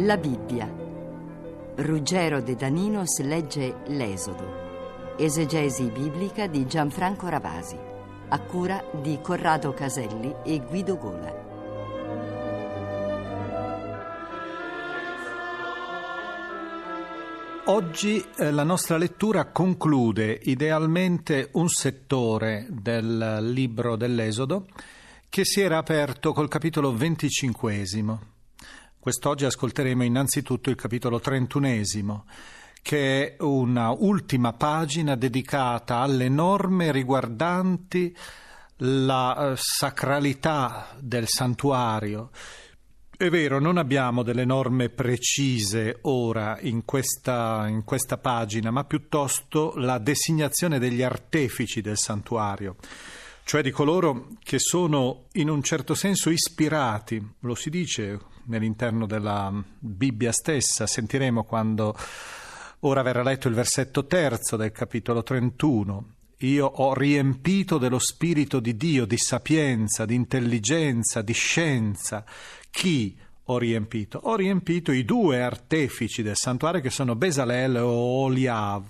La Bibbia. Ruggero De Daninos legge L'Esodo. Esegesi biblica di Gianfranco Ravasi. A cura di Corrado Caselli e Guido Gola. Oggi eh, la nostra lettura conclude idealmente un settore del libro dell'Esodo che si era aperto col capitolo venticinquesimo. Quest'oggi ascolteremo innanzitutto il capitolo trentunesimo, che è una ultima pagina dedicata alle norme riguardanti la eh, sacralità del santuario. È vero, non abbiamo delle norme precise ora in questa, in questa pagina, ma piuttosto la designazione degli artefici del santuario cioè di coloro che sono in un certo senso ispirati, lo si dice nell'interno della Bibbia stessa, sentiremo quando ora verrà letto il versetto terzo del capitolo 31. Io ho riempito dello Spirito di Dio, di sapienza, di intelligenza, di scienza. Chi ho riempito? Ho riempito i due artefici del santuario che sono Besalel e Oliav,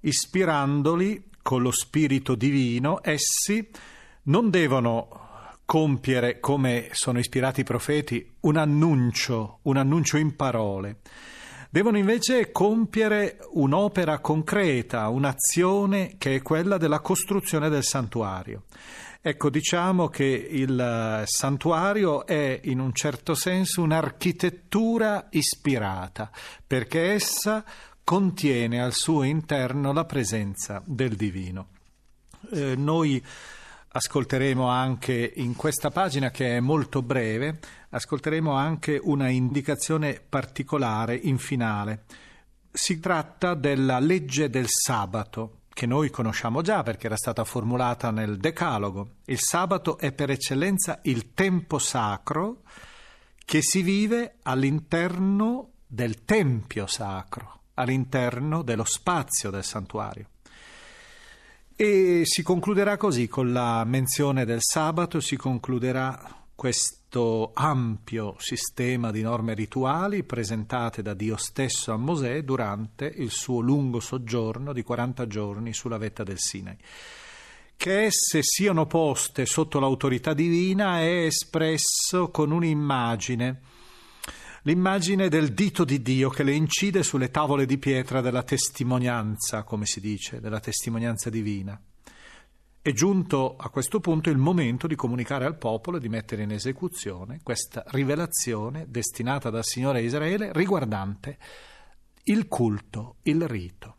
ispirandoli con lo Spirito divino, essi non devono compiere, come sono ispirati i profeti, un annuncio, un annuncio in parole. Devono invece compiere un'opera concreta, un'azione che è quella della costruzione del santuario. Ecco, diciamo che il santuario è in un certo senso un'architettura ispirata, perché essa contiene al suo interno la presenza del divino. Eh, noi ascolteremo anche in questa pagina che è molto breve, ascolteremo anche una indicazione particolare in finale. Si tratta della legge del sabato, che noi conosciamo già perché era stata formulata nel Decalogo. Il sabato è per eccellenza il tempo sacro che si vive all'interno del tempio sacro, all'interno dello spazio del santuario. E si concluderà così con la menzione del sabato, si concluderà questo ampio sistema di norme rituali presentate da Dio stesso a Mosè durante il suo lungo soggiorno di 40 giorni sulla vetta del Sinai. Che esse siano poste sotto l'autorità divina è espresso con un'immagine l'immagine del dito di Dio che le incide sulle tavole di pietra della testimonianza, come si dice, della testimonianza divina. È giunto a questo punto il momento di comunicare al popolo e di mettere in esecuzione questa rivelazione destinata dal Signore a Israele riguardante il culto, il rito.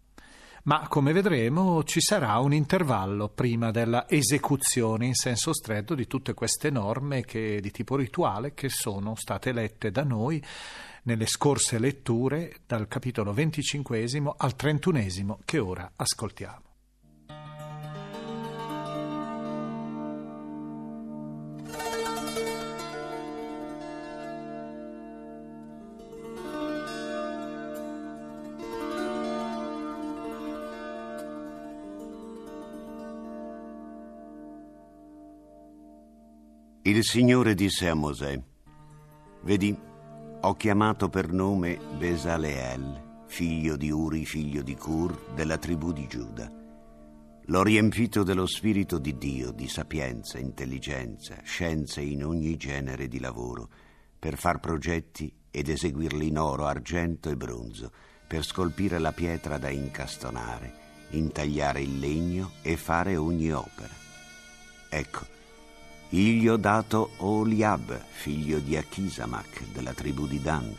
Ma come vedremo ci sarà un intervallo prima della esecuzione in senso stretto di tutte queste norme che, di tipo rituale che sono state lette da noi nelle scorse letture dal capitolo 25 al 31 che ora ascoltiamo. Il Signore disse a Mosè, Vedi, ho chiamato per nome Besaleel, figlio di Uri, figlio di Cur, della tribù di Giuda. L'ho riempito dello spirito di Dio, di sapienza, intelligenza, scienze in ogni genere di lavoro, per far progetti ed eseguirli in oro, argento e bronzo, per scolpire la pietra da incastonare, intagliare il legno e fare ogni opera. Ecco, gli ho dato Oliab, figlio di Achisamach, della tribù di Dan.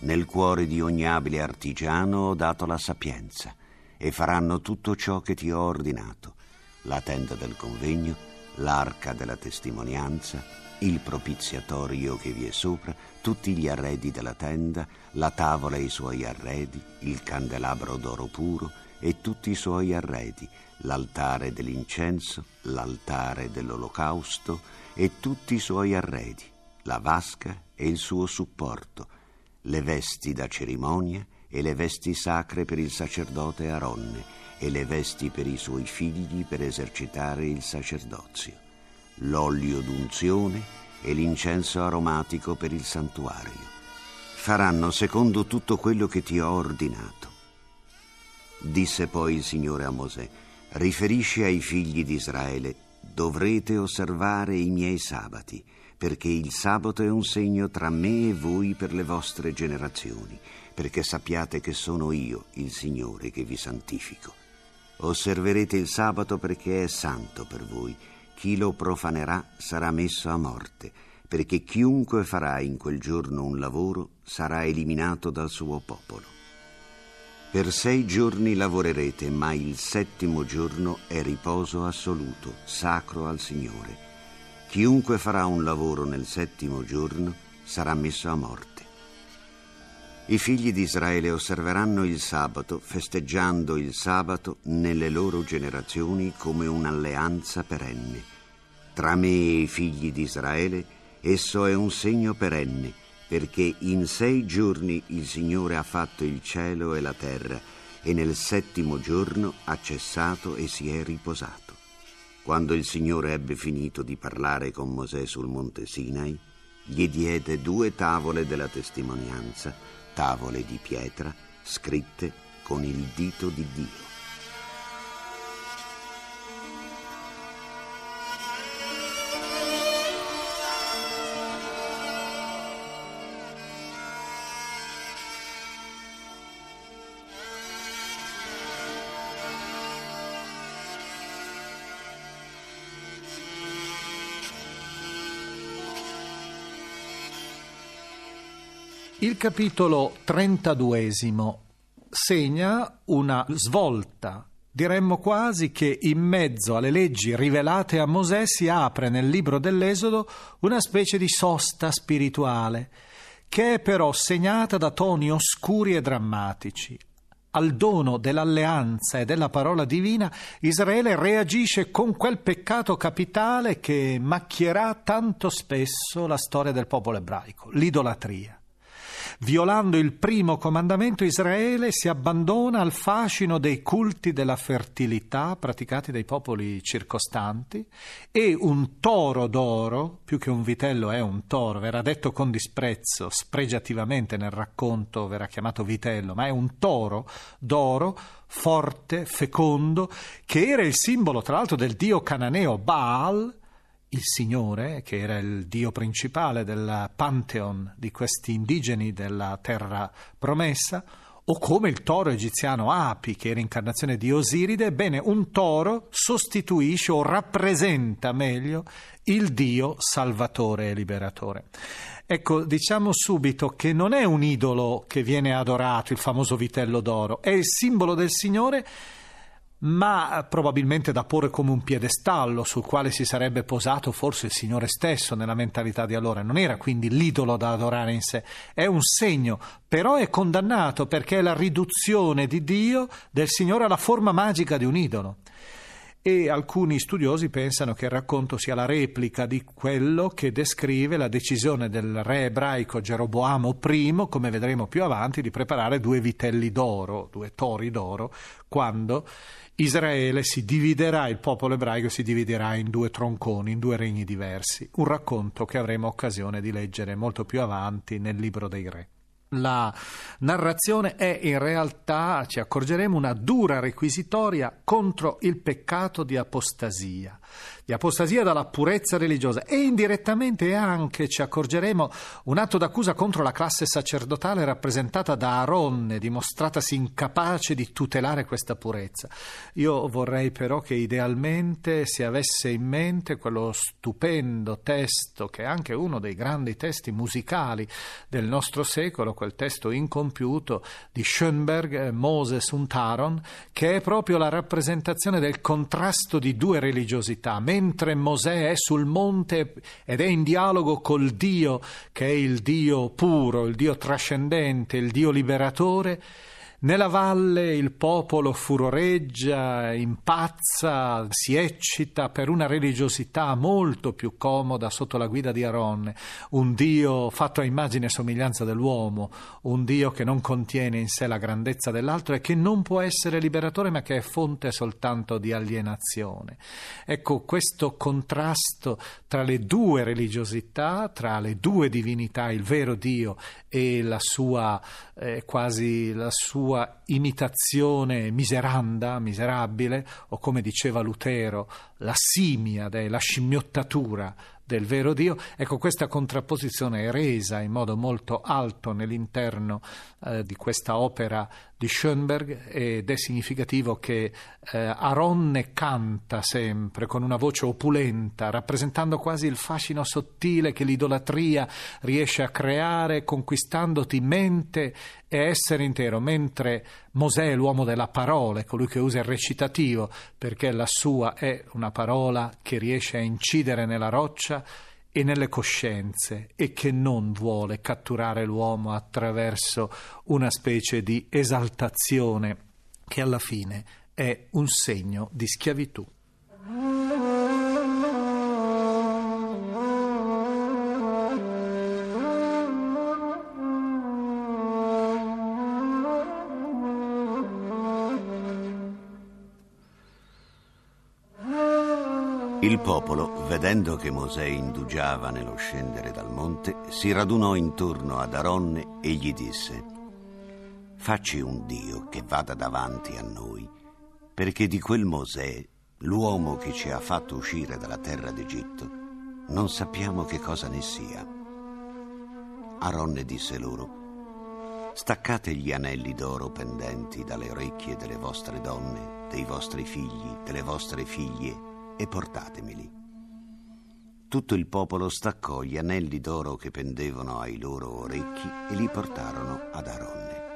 Nel cuore di ogni abile artigiano ho dato la sapienza, e faranno tutto ciò che ti ho ordinato: la tenda del convegno, l'arca della testimonianza, il propiziatorio che vi è sopra, tutti gli arredi della tenda, la tavola e i suoi arredi, il candelabro d'oro puro e tutti i suoi arredi, l'altare dell'incenso, l'altare dell'olocausto e tutti i suoi arredi, la vasca e il suo supporto, le vesti da cerimonia e le vesti sacre per il sacerdote Aronne e le vesti per i suoi figli per esercitare il sacerdozio, l'olio d'unzione e l'incenso aromatico per il santuario. Faranno secondo tutto quello che ti ho ordinato. Disse poi il Signore a Mosè, riferisce ai figli di Israele, dovrete osservare i miei sabati, perché il sabato è un segno tra me e voi per le vostre generazioni, perché sappiate che sono io, il Signore, che vi santifico. Osserverete il sabato perché è santo per voi. Chi lo profanerà sarà messo a morte, perché chiunque farà in quel giorno un lavoro sarà eliminato dal suo popolo. Per sei giorni lavorerete, ma il settimo giorno è riposo assoluto, sacro al Signore. Chiunque farà un lavoro nel settimo giorno sarà messo a morte. I figli di Israele osserveranno il sabato, festeggiando il sabato nelle loro generazioni come un'alleanza perenne. Tra me e i figli di Israele esso è un segno perenne perché in sei giorni il Signore ha fatto il cielo e la terra e nel settimo giorno ha cessato e si è riposato. Quando il Signore ebbe finito di parlare con Mosè sul monte Sinai, gli diede due tavole della testimonianza, tavole di pietra, scritte con il dito di Dio. Il capitolo 32 segna una svolta. Diremmo quasi che in mezzo alle leggi rivelate a Mosè si apre nel libro dell'Esodo una specie di sosta spirituale, che è però segnata da toni oscuri e drammatici. Al dono dell'alleanza e della parola divina, Israele reagisce con quel peccato capitale che macchierà tanto spesso la storia del popolo ebraico, l'idolatria. Violando il primo comandamento, Israele si abbandona al fascino dei culti della fertilità praticati dai popoli circostanti e un toro d'oro, più che un vitello è un toro, verrà detto con disprezzo, spregiativamente nel racconto verrà chiamato vitello, ma è un toro d'oro forte, fecondo, che era il simbolo tra l'altro del dio cananeo Baal, il Signore, che era il dio principale del pantheon di questi indigeni della terra promessa, o come il toro egiziano Api, che era incarnazione di Osiride, ebbene un toro sostituisce o rappresenta meglio il Dio salvatore e liberatore. Ecco, diciamo subito che non è un idolo che viene adorato, il famoso vitello d'oro, è il simbolo del Signore ma probabilmente da porre come un piedestallo sul quale si sarebbe posato forse il Signore stesso nella mentalità di allora. Non era quindi l'idolo da adorare in sé, è un segno, però è condannato perché è la riduzione di Dio, del Signore, alla forma magica di un idolo. E alcuni studiosi pensano che il racconto sia la replica di quello che descrive la decisione del re ebraico Geroboamo I, come vedremo più avanti, di preparare due vitelli d'oro, due tori d'oro, quando Israele si dividerà, il popolo ebraico si dividerà in due tronconi, in due regni diversi. Un racconto che avremo occasione di leggere molto più avanti nel libro dei re. La narrazione è in realtà, ci accorgeremo, una dura requisitoria contro il peccato di apostasia di apostasia dalla purezza religiosa e indirettamente anche, ci accorgeremo, un atto d'accusa contro la classe sacerdotale rappresentata da Aronne, dimostratasi incapace di tutelare questa purezza. Io vorrei però che idealmente si avesse in mente quello stupendo testo, che è anche uno dei grandi testi musicali del nostro secolo, quel testo incompiuto di Schoenberg, Moses und Aaron, che è proprio la rappresentazione del contrasto di due religiosità, mentre Mosè è sul monte ed è in dialogo col Dio che è il Dio puro, il Dio trascendente, il Dio liberatore, nella valle il popolo furoreggia, impazza, si eccita per una religiosità molto più comoda sotto la guida di Aronne, un Dio fatto a immagine e somiglianza dell'uomo, un Dio che non contiene in sé la grandezza dell'altro e che non può essere liberatore ma che è fonte soltanto di alienazione. Ecco questo contrasto tra le due religiosità, tra le due divinità, il vero Dio e la sua eh, quasi la sua imitazione miseranda, miserabile, o come diceva Lutero, la simiade, la scimmiottatura del vero Dio. Ecco, questa contrapposizione è resa in modo molto alto nell'interno eh, di questa opera di Schoenberg ed è significativo che eh, Aronne canta sempre con una voce opulenta, rappresentando quasi il fascino sottile che l'idolatria riesce a creare, conquistandoti mente e essere intero, mentre Mosè è l'uomo della parola, è colui che usa il recitativo, perché la sua è una parola che riesce a incidere nella roccia e nelle coscienze e che non vuole catturare l'uomo attraverso una specie di esaltazione che alla fine è un segno di schiavitù. Il popolo, vedendo che Mosè indugiava nello scendere dal monte, si radunò intorno ad Aronne e gli disse, Facci un Dio che vada davanti a noi, perché di quel Mosè, l'uomo che ci ha fatto uscire dalla terra d'Egitto, non sappiamo che cosa ne sia. Aronne disse loro, Staccate gli anelli d'oro pendenti dalle orecchie delle vostre donne, dei vostri figli, delle vostre figlie, e portatemeli. Tutto il popolo staccò gli anelli d'oro che pendevano ai loro orecchi e li portarono ad Aronne.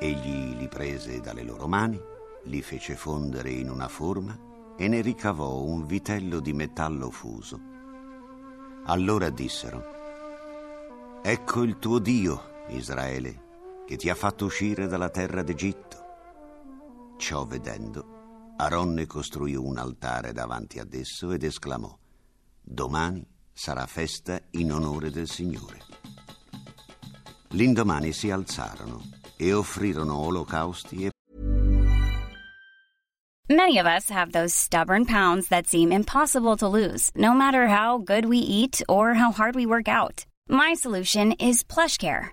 Egli li prese dalle loro mani, li fece fondere in una forma e ne ricavò un vitello di metallo fuso. Allora dissero, Ecco il tuo Dio, Israele, che ti ha fatto uscire dalla terra d'Egitto. Ciò vedendo, Aronne costruì un altare davanti ad esso ed esclamò, Domani sarà festa in onore del Signore. L'indomani si alzarono e offrirono olocausti e Many of us have those stubborn pounds that seem impossible to lose, no matter how good we eat or how hard we work out. My solution is PlushCare.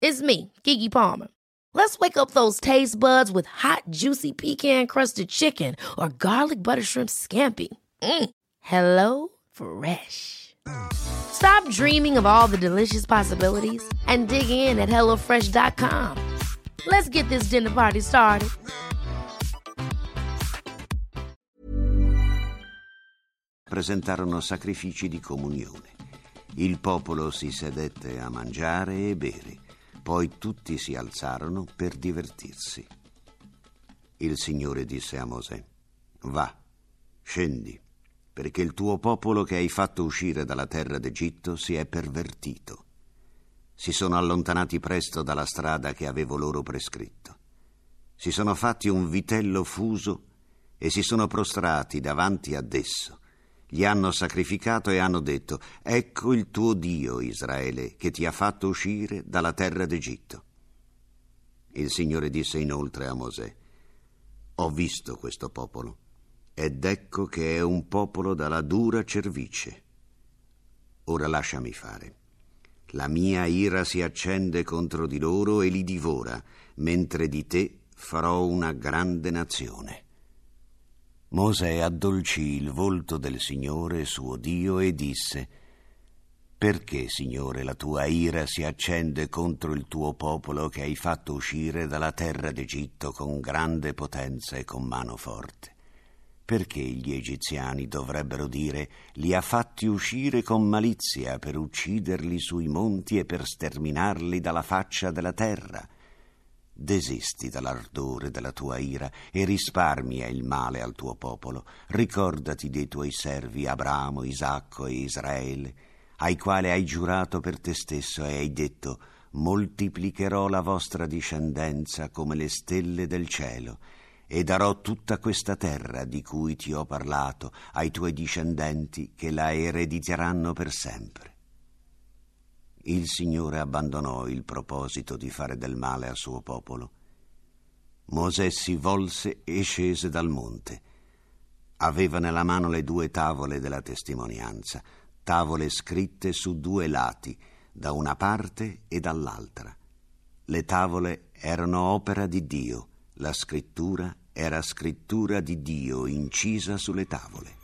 It's me, Kiki Palmer. Let's wake up those taste buds with hot, juicy pecan-crusted chicken or garlic butter shrimp scampi. Mm. Hello Fresh. Stop dreaming of all the delicious possibilities and dig in at HelloFresh.com. Let's get this dinner party started. Presentarono sacrifici di comunione. Il popolo si sedette a mangiare e bere, poi tutti si alzarono per divertirsi. Il Signore disse a Mosè, Va, scendi, perché il tuo popolo che hai fatto uscire dalla terra d'Egitto si è pervertito. Si sono allontanati presto dalla strada che avevo loro prescritto. Si sono fatti un vitello fuso e si sono prostrati davanti ad esso gli hanno sacrificato e hanno detto, ecco il tuo Dio, Israele, che ti ha fatto uscire dalla terra d'Egitto. Il Signore disse inoltre a Mosè, ho visto questo popolo, ed ecco che è un popolo dalla dura cervice. Ora lasciami fare. La mia ira si accende contro di loro e li divora, mentre di te farò una grande nazione. Mosè addolcì il volto del Signore suo Dio e disse Perché, Signore, la tua ira si accende contro il tuo popolo che hai fatto uscire dalla terra d'Egitto con grande potenza e con mano forte? Perché gli egiziani dovrebbero dire li ha fatti uscire con malizia per ucciderli sui monti e per sterminarli dalla faccia della terra? Desisti dall'ardore della tua ira e risparmia il male al tuo popolo. Ricordati dei tuoi servi Abramo, Isacco e Israele, ai quali hai giurato per te stesso e hai detto moltiplicherò la vostra discendenza come le stelle del cielo e darò tutta questa terra di cui ti ho parlato ai tuoi discendenti che la erediteranno per sempre il Signore abbandonò il proposito di fare del male al suo popolo. Mosè si volse e scese dal monte. Aveva nella mano le due tavole della testimonianza, tavole scritte su due lati, da una parte e dall'altra. Le tavole erano opera di Dio, la scrittura era scrittura di Dio incisa sulle tavole.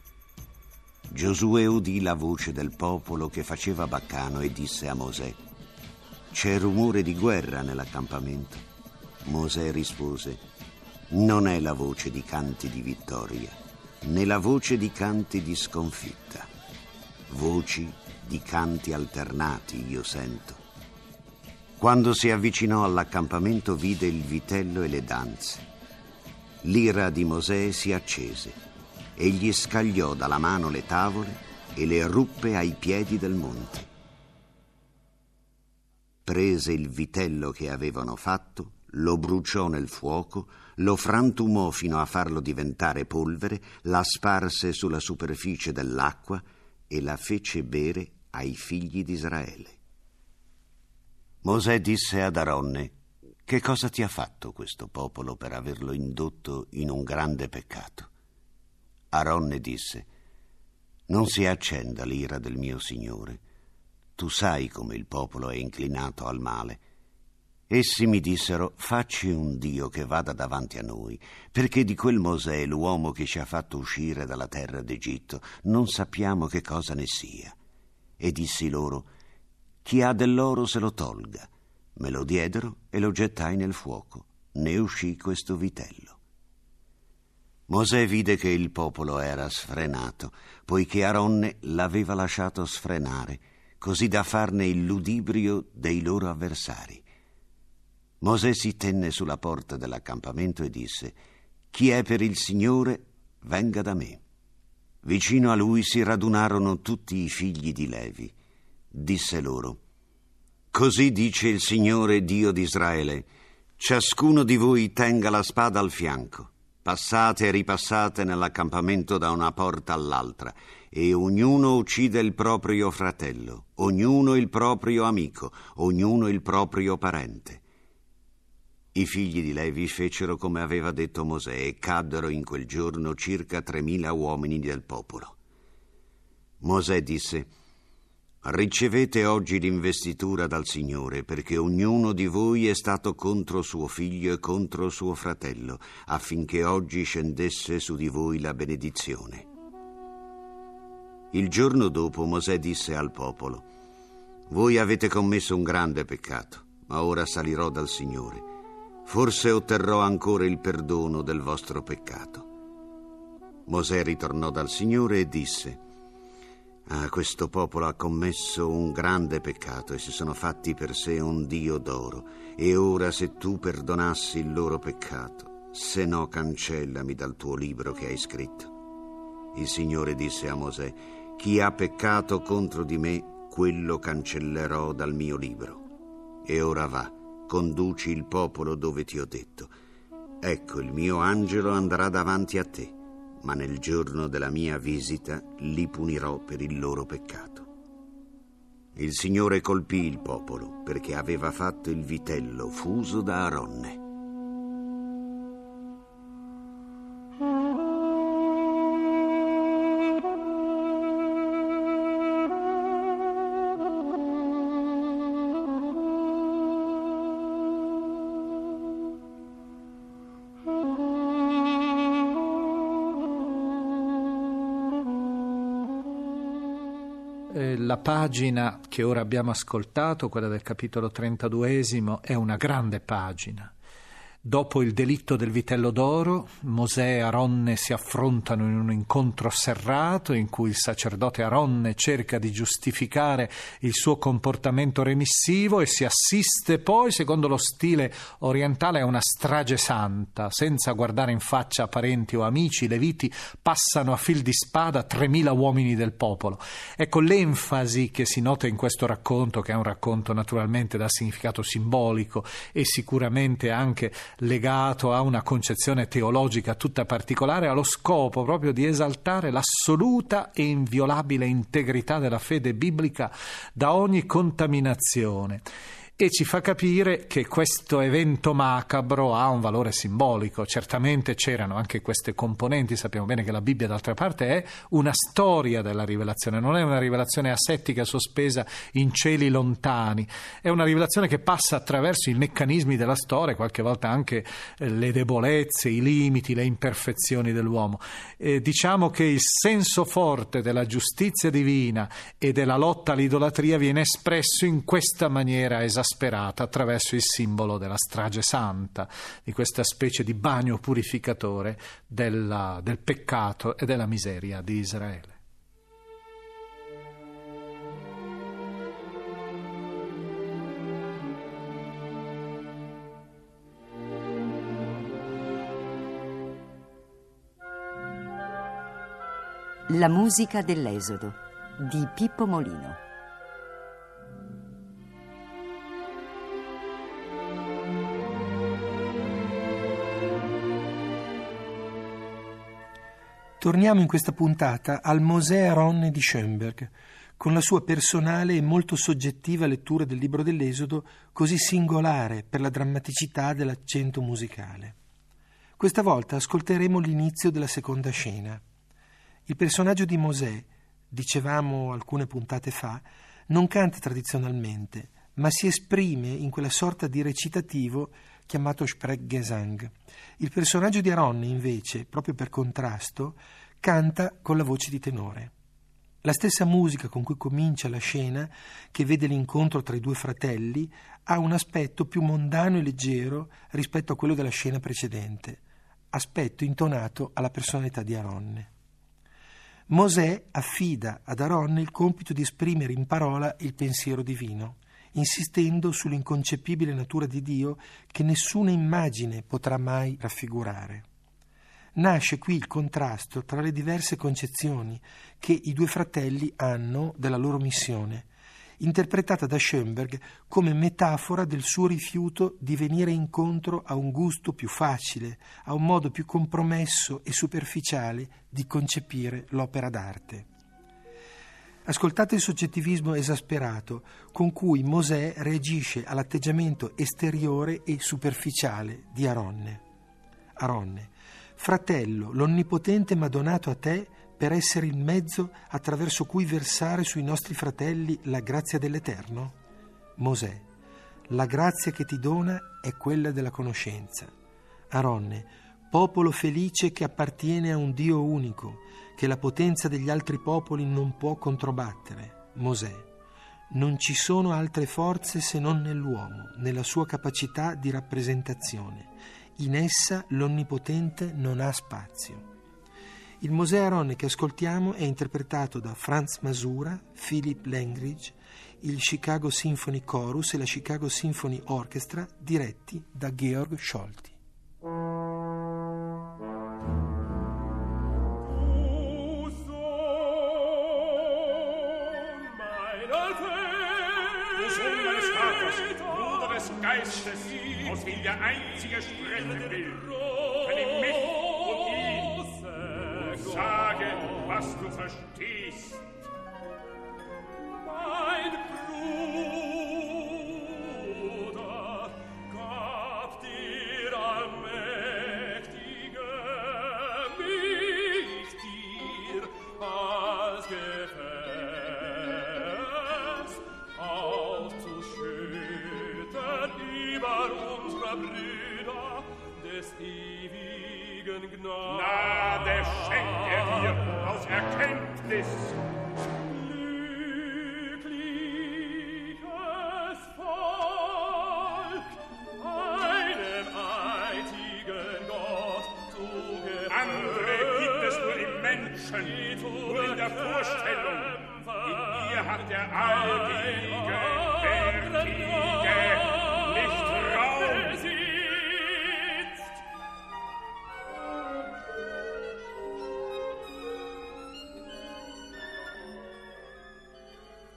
Giosuè udì la voce del popolo che faceva baccano e disse a Mosè, C'è rumore di guerra nell'accampamento. Mosè rispose, Non è la voce di canti di vittoria, né la voce di canti di sconfitta. Voci di canti alternati io sento. Quando si avvicinò all'accampamento vide il vitello e le danze. L'ira di Mosè si accese e gli scagliò dalla mano le tavole e le ruppe ai piedi del monte. Prese il vitello che avevano fatto, lo bruciò nel fuoco, lo frantumò fino a farlo diventare polvere, la sparse sulla superficie dell'acqua e la fece bere ai figli di Israele. Mosè disse ad Aronne, che cosa ti ha fatto questo popolo per averlo indotto in un grande peccato? Aronne disse, Non si accenda l'ira del mio Signore. Tu sai come il popolo è inclinato al male. Essi mi dissero, facci un Dio che vada davanti a noi, perché di quel Mosè, l'uomo che ci ha fatto uscire dalla terra d'Egitto, non sappiamo che cosa ne sia. E dissi loro, chi ha dell'oro se lo tolga. Me lo diedero e lo gettai nel fuoco. Ne uscì questo vitello. Mosè vide che il popolo era sfrenato, poiché Aronne l'aveva lasciato sfrenare, così da farne il ludibrio dei loro avversari. Mosè si tenne sulla porta dell'accampamento e disse, Chi è per il Signore, venga da me. Vicino a lui si radunarono tutti i figli di Levi. Disse loro, Così dice il Signore Dio di Israele, ciascuno di voi tenga la spada al fianco. Passate e ripassate nell'accampamento da una porta all'altra, e ognuno uccide il proprio fratello, ognuno il proprio amico, ognuno il proprio parente. I figli di Levi fecero come aveva detto Mosè e caddero in quel giorno circa tremila uomini del popolo. Mosè disse, Ricevete oggi l'investitura dal Signore, perché ognuno di voi è stato contro suo figlio e contro suo fratello, affinché oggi scendesse su di voi la benedizione. Il giorno dopo Mosè disse al popolo, Voi avete commesso un grande peccato, ma ora salirò dal Signore. Forse otterrò ancora il perdono del vostro peccato. Mosè ritornò dal Signore e disse, Ah, questo popolo ha commesso un grande peccato e si sono fatti per sé un Dio d'oro. E ora se tu perdonassi il loro peccato, se no cancellami dal tuo libro che hai scritto. Il Signore disse a Mosè, chi ha peccato contro di me, quello cancellerò dal mio libro. E ora va, conduci il popolo dove ti ho detto. Ecco, il mio angelo andrà davanti a te ma nel giorno della mia visita li punirò per il loro peccato. Il Signore colpì il popolo perché aveva fatto il vitello fuso da Aronne. La pagina che ora abbiamo ascoltato, quella del capitolo 32, è una grande pagina Dopo il delitto del vitello d'oro, Mosè e Aronne si affrontano in un incontro serrato in cui il sacerdote Aronne cerca di giustificare il suo comportamento remissivo e si assiste poi, secondo lo stile orientale, a una strage santa. Senza guardare in faccia parenti o amici, i leviti passano a fil di spada 3.000 uomini del popolo. Ecco l'enfasi che si nota in questo racconto, che è un racconto naturalmente dal significato simbolico e sicuramente anche legato a una concezione teologica tutta particolare, ha lo scopo proprio di esaltare l'assoluta e inviolabile integrità della fede biblica da ogni contaminazione e ci fa capire che questo evento macabro ha un valore simbolico. Certamente c'erano anche queste componenti, sappiamo bene che la Bibbia d'altra parte è una storia della rivelazione, non è una rivelazione asettica sospesa in cieli lontani, è una rivelazione che passa attraverso i meccanismi della storia, qualche volta anche eh, le debolezze, i limiti, le imperfezioni dell'uomo. Eh, diciamo che il senso forte della giustizia divina e della lotta all'idolatria viene espresso in questa maniera esasperata esasperata attraverso il simbolo della strage santa, di questa specie di bagno purificatore della, del peccato e della miseria di Israele. La musica dell'Esodo di Pippo Molino. Torniamo in questa puntata al Mosè Aronne di Schoenberg, con la sua personale e molto soggettiva lettura del libro dell'Esodo, così singolare per la drammaticità dell'accento musicale. Questa volta ascolteremo l'inizio della seconda scena. Il personaggio di Mosè, dicevamo alcune puntate fa, non canta tradizionalmente, ma si esprime in quella sorta di recitativo chiamato Sprechgesang. Il personaggio di Aronne, invece, proprio per contrasto, canta con la voce di tenore. La stessa musica con cui comincia la scena, che vede l'incontro tra i due fratelli, ha un aspetto più mondano e leggero rispetto a quello della scena precedente, aspetto intonato alla personalità di Aronne. Mosè affida ad Aronne il compito di esprimere in parola il pensiero divino insistendo sull'inconcepibile natura di Dio che nessuna immagine potrà mai raffigurare. Nasce qui il contrasto tra le diverse concezioni che i due fratelli hanno della loro missione, interpretata da Schoenberg come metafora del suo rifiuto di venire incontro a un gusto più facile, a un modo più compromesso e superficiale di concepire l'opera d'arte. Ascoltate il soggettivismo esasperato con cui Mosè reagisce all'atteggiamento esteriore e superficiale di Aronne. Aronne, fratello, l'Onnipotente m'ha donato a te per essere il mezzo attraverso cui versare sui nostri fratelli la grazia dell'Eterno? Mosè, la grazia che ti dona è quella della conoscenza. Aronne, popolo felice che appartiene a un Dio unico, che la potenza degli altri popoli non può controbattere. Mosè, non ci sono altre forze se non nell'uomo, nella sua capacità di rappresentazione. In essa l'Onnipotente non ha spazio. Il Mosè Aronne che ascoltiamo è interpretato da Franz Masura, Philip Langridge, il Chicago Symphony Chorus e la Chicago Symphony Orchestra diretti da Georg Scholti. Geistes, aus wie der Einzige sprechen will. Vernimm mich und ihn sage, was du verstehst.